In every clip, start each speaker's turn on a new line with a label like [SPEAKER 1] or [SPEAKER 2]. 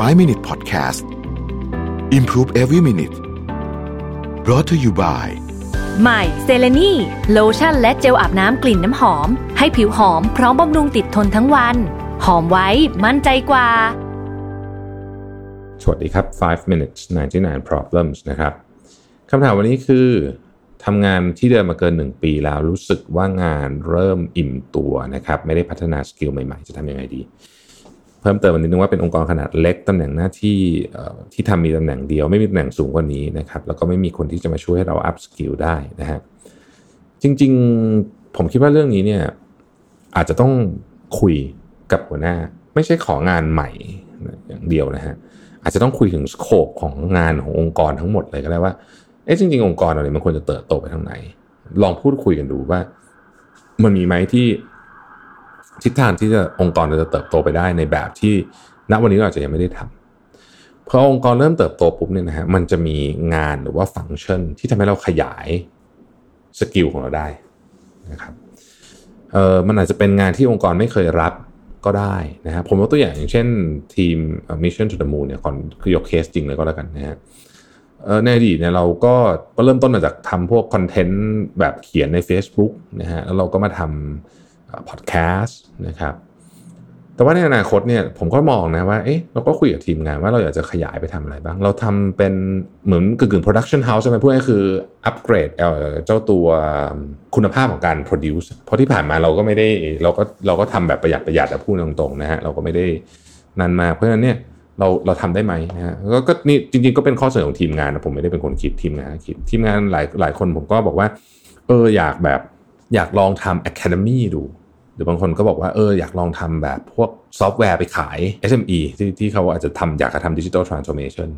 [SPEAKER 1] 5 Minute Podcast Improve Every Minute brought to you by
[SPEAKER 2] ใหม่เซเลนีโลชั่นและเจลอาบน้ำกลิ่นน้ำหอม ให้ผิวหอมพร้อมบำรุงติดทนทั้งวัน หอมไว้มั่นใจกว่า
[SPEAKER 3] สวัสดีครับ 5 minutes 99 problems นะครับคำถามวันนี้คือทำงานที่เดิมมาเกิน 1 ปีแล้วรู้สึกว่างานเริ่มอิ่มตัวนะครับ ไม่ได้พัฒนา skill ใหม่ๆ จะทำยังไงดี เพิ่มเติมวันนี้นึงว่าเป็นองค์กรขนาดเล็กตำแหน่งหน้าที่ที่ทำมีตำแหน่งเดียวไม่มีตำแหน่งสูงกว่านี้นะครับแล้วก็ไม่มีคนที่จะมาช่วยให้เรา upskill ได้นะฮะจริงๆผมคิดว่าเรื่องนี้เนี่ยอาจจะต้องคุยกับหัวหน้า ไม่ใช่ของานใหม่อย่างเดียวนะฮะอาจจะต้องคุยถึง scope ของงานขององค์กรทั้งหมดเลยก็ได้ว่าเอ๊ะจริงๆองค์กรเราเนี่ยมันควรจะเติบโตไปทางไหน ลองพูดคุยกันดูว่า มันมีไหมที่ ทิศทางที่จะองค์กรจะเติบโตไปได้ในแบบที่ณวันนี้เราอาจจะยังไม่ได้ทำพอองค์กรเริ่มเติบโตปุ๊บเนี่ยนะฮะมันจะมีงานหรือว่าฟังก์ชันที่ทำให้เราขยาย skill ของเราได้นะครับเออมันอาจจะเป็นงานที่องค์กรไม่เคยรับก็ได้นะฮะผมยกตัวอย่างอย่างเช่นทีม Mission to the Moon เนี่ยก่อนคือยกเคสจริงเลยก็แล้วกันนะฮะในอดีตเนี่ยเราก็เริ่มต้นมาจากทำพวกคอนเทนต์แบบเขียนใน Facebook นะฮะแล้วเราก็มาทำ พอดแคสต์นะครับแต่ว่าในอนาคตเนี่ยผมก็มองนะว่าเอ๊ะเราก็คุยกับทีมงานว่าเราอยากจะขยายไปทำอะไรบ้าง เราทำเป็นเหมือนกึ่งๆ production house ใช่ไหมพูดง่ายคืออัปเกรดเออเจ้าตัวคุณภาพของการ produce เพราะที่ผ่านมาเราก็ไม่ได้เราก็เราก็ทำแบบประหยัดประหยัดแต่พูดตรงๆนะฮะเราก็ไม่ได้นันมาเพราะฉะนั้นเนี่ยเราเราทำได้ไหมนะฮะก็ก็นี่จริงๆก็เป็นข้อเสนอของทีมงานนะผมไม่ได้เป็นคนคิดทีมงานคิดทีมงานหลายหลายคนผมก็บอกว่าเอออยากแบบอยากลองทำ Academy ดู หรือบางคนก็บอกว่าเอออยากลองทำแบบพวกซอฟต์แวร์ไปขาย SME ที่ที่เขาอาจจะทำอยากจะทำดิจิทัลทรานส์โอมชัน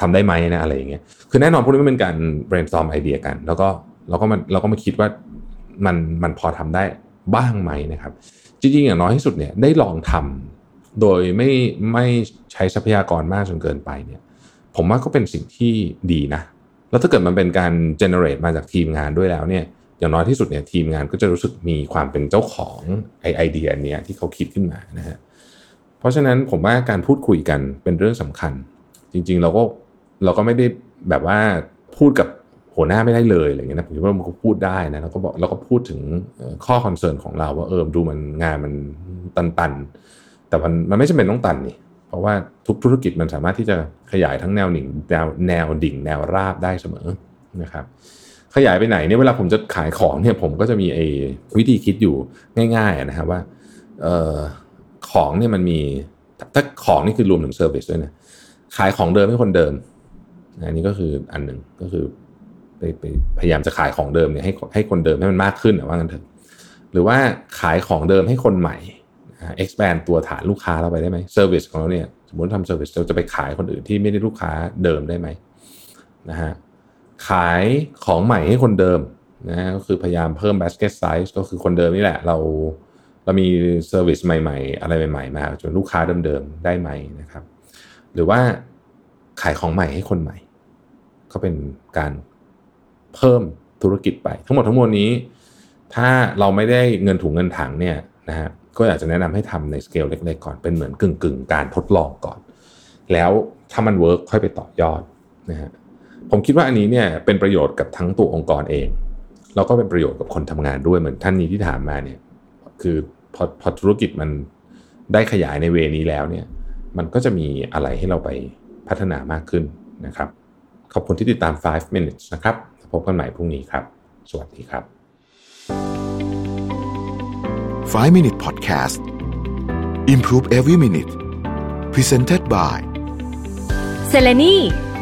[SPEAKER 3] ทำได้ไหมนะอะไรอย่างเงี้ยคือแน่นอนพวกนี้มันเป็นการ brainstorm ไอเดียกัน แล้วก็เราก็มันเราก็มาคิดว่ามันมันพอทำได้บ้างไหมนะครับ จริงๆ อย่างน้อยที่สุดเนี่ยได้ลองทำโดยไม่ไม่ใช้ทรัพยากรมากจนเกินไปเนี่ยผมว่าก็เป็นสิ่งที่ดีนะ แล้วถ้าเกิดมันเป็นการ generate มาจากทีมงานด้วยแล้วเนี่ย อย่างน้อยที่สุดเนี่ยทีมงานก็จะรู้สึกมีความเป็นเจ้าของไอไอเดียเนี้ยที่เขาคิดขึ้นมานะฮะเพราะฉะนั้นผมว่าการพูดคุยกันเป็นเรื่องสำคัญ จริงๆเราก็เราก็ไม่ได้แบบว่าพูดกับหัวหน้าไม่ได้เลยอะไรเงี้ยนะผมคิดว่ามันก็พูดได้นะแล้วก็บอกแล้วก็พูดถึงข้อ concern ของเราว่าเออดูมันงานมันตันๆ แต่มันมันไม่จำเป็นต้องตันนี่เพราะว่าทุกธุรกิจมันสามารถที่จะขยายทั้งแนวหนิ่งแนวแนวดิ่ง แนวราบได้เสมอนะครับ ขยายไปไหนเนี่ยเวลาผมจะขายของเนี่ยผมก็จะมีไอ้วิธีคิดอยู่ง่ายๆนะครับว่าเออของเนี่ยมันมีถ้าของนี่คือรวมถึง service ด้วยนะขายของเดิมให้คนเดิมอันนี้ก็คืออันหนึ่งก็คือไปไปพยายามจะขายของเดิมเนี่ยให้ให้คนเดิมให้มันมากขึ้นนะว่างั้นเถอะหรือว่าขายของเดิมให้คนใหม่ expand ตัวฐานลูกค้าเราไปได้ไหม service ของเราเนี่ยสมมติทำ service เราจะไปขายคนอื่นที่ไม่ได้ลูกค้าเดิมได้ไหมนะฮะ ขายของใหม่ให้คนเดิมนะก็คือพยายามเพิ่ม basket size ก็คือคนเดิมนี่แหละ เราเรามี service ใหม่ๆ อะไรใหม่ๆมาจนลูกค้าเดิมๆได้ไหมนะครับ หรือว่าขายของใหม่ให้คนใหม่ ก็เป็นการเพิ่มธุรกิจไป ทั้งหมดทั้งมวลนี้ ถ้าเราไม่ได้เงินถุงเงินถังเนี่ยนะฮะก็อยากจะแนะนำให้ทำในสเกลเล็กๆก่อนเป็นเหมือนกึ่งๆ การทดลองก่อน แล้วถ้ามัน work ค่อยไปต่อยอดนะฮะ ผมคิดว่าอันนี้เนี่ยเป็นประโยชน์กับทั้งตัวองค์กรเอง แล้วก็เป็นประโยชน์กับคนทำงานด้วยเหมือนท่านนี้ที่ถามมาเนี่ยคือพอพอธุรกิจมันได้ขยายใน way นี้แล้วเนี่ยมันก็จะมีอะไรให้เราไปพัฒนามากขึ้นนะครับ ขอบคุณที่ติดตาม 5 minutes นะครับ พบกันใหม่พรุ่งนี้ครับ สวัสดีครับ
[SPEAKER 1] 5 Minute Podcast Improve Every Minute Presented by
[SPEAKER 2] เซเลนี